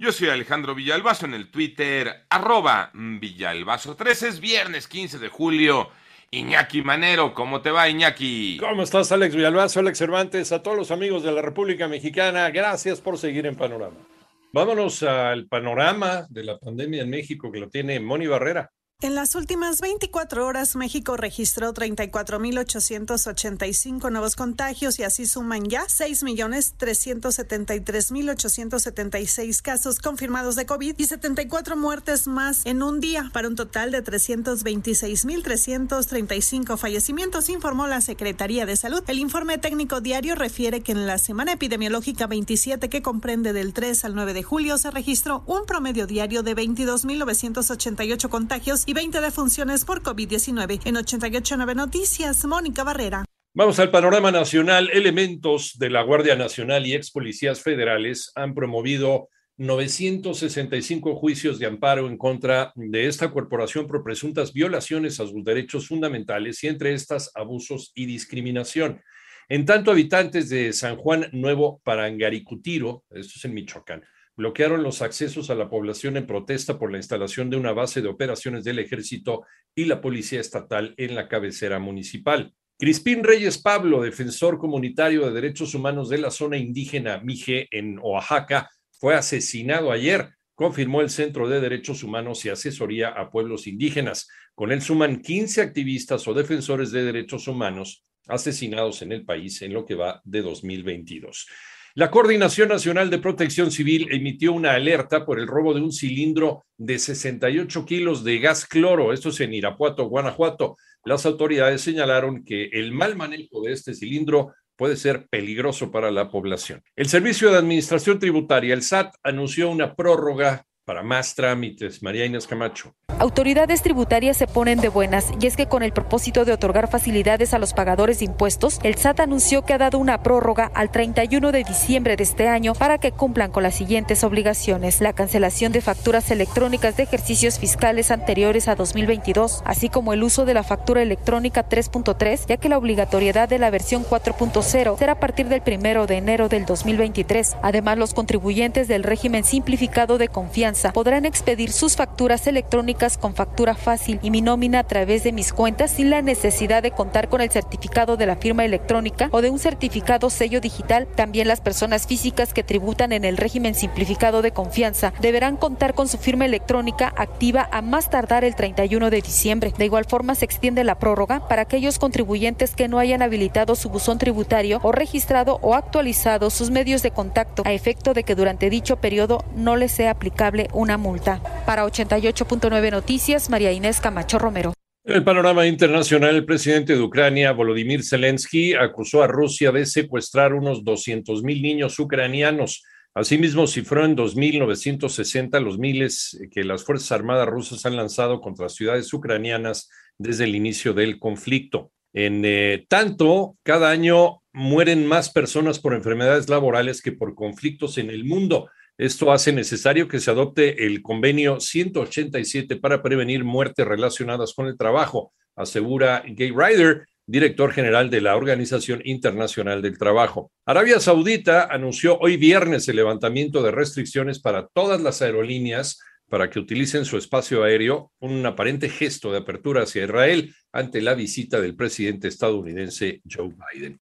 Yo soy Alejandro Villalbazo en el Twitter, arroba Villalbazo3. Es viernes 15 de julio. Iñaki Manero, ¿cómo te va, Iñaki? ¿Cómo estás, Alex Villalbazo, Alex Cervantes? A todos los amigos de la República Mexicana, gracias por seguir en Panorama. Vámonos al panorama de la pandemia en México que lo tiene Moni Barrera. En las últimas 24 horas, México registró 34.885 nuevos contagios y así suman ya 6.373.876 casos confirmados de COVID y 74 muertes más en un día, para un total de 326.335 fallecimientos, informó la Secretaría de Salud. El informe técnico diario refiere que en la semana epidemiológica 27, que comprende del 3 al 9 de julio, se registró un promedio diario de 22.988 contagios y 20 defunciones por COVID-19. En 889 Noticias, Mónica Barrera. Vamos al panorama nacional. Elementos de la Guardia Nacional y ex policías federales han promovido 965 juicios de amparo en contra de esta corporación por presuntas violaciones a sus derechos fundamentales y entre estas abusos y discriminación. En tanto, habitantes de San Juan Nuevo Parangaricutiro, esto es en Michoacán, bloquearon los accesos a la población en protesta por la instalación de una base de operaciones del ejército y la policía estatal en la cabecera municipal. Crispín Reyes Pablo, defensor comunitario de derechos humanos de la zona indígena Mije en Oaxaca, fue asesinado ayer, confirmó el Centro de Derechos Humanos y Asesoría a Pueblos Indígenas. Con él suman 15 activistas o defensores de derechos humanos asesinados en el país en lo que va de 2022. La Coordinación Nacional de Protección Civil emitió una alerta por el robo de un cilindro de 68 kilos de gas cloro. Esto es en Irapuato, Guanajuato. Las autoridades señalaron que el mal manejo de este cilindro puede ser peligroso para la población. El Servicio de Administración Tributaria, el SAT, anunció una prórroga para más trámites. María Inés Camacho. Autoridades tributarias se ponen de buenas y es que con el propósito de otorgar facilidades a los pagadores de impuestos, el SAT anunció que ha dado una prórroga al 31 de diciembre de este año para que cumplan con las siguientes obligaciones. La cancelación de facturas electrónicas de ejercicios fiscales anteriores a 2022, así como el uso de la factura electrónica 3.3, ya que la obligatoriedad de la versión 4.0 será a partir del 1 de enero del 2023. Además, los contribuyentes del régimen simplificado de confianza podrán expedir sus facturas electrónicas con factura fácil y mi nómina a través de mis cuentas sin la necesidad de contar con el certificado de la firma electrónica o de un certificado sello digital. También las personas físicas que tributan en el régimen simplificado de confianza deberán contar con su firma electrónica activa a más tardar el 31 de diciembre. De igual forma se extiende la prórroga para aquellos contribuyentes que no hayan habilitado su buzón tributario o registrado o actualizado sus medios de contacto a efecto de que durante dicho periodo no les sea aplicable una multa. Para 88.9 Noticias, María Inés Camacho Romero. El panorama internacional, el presidente de Ucrania, Volodymyr Zelensky, acusó a Rusia de secuestrar unos 200 mil niños ucranianos. Asimismo, cifró en 2.960 los miles que las Fuerzas Armadas rusas han lanzado contra ciudades ucranianas desde el inicio del conflicto. En eh, tanto, cada año mueren más personas por enfermedades laborales que por conflictos en el mundo. Esto hace necesario que se adopte el convenio 187 para prevenir muertes relacionadas con el trabajo, asegura Gay Ryder, director general de la Organización Internacional del Trabajo. Arabia Saudita anunció hoy viernes el levantamiento de restricciones para todas las aerolíneas para que utilicen su espacio aéreo, un aparente gesto de apertura hacia Israel ante la visita del presidente estadounidense Joe Biden.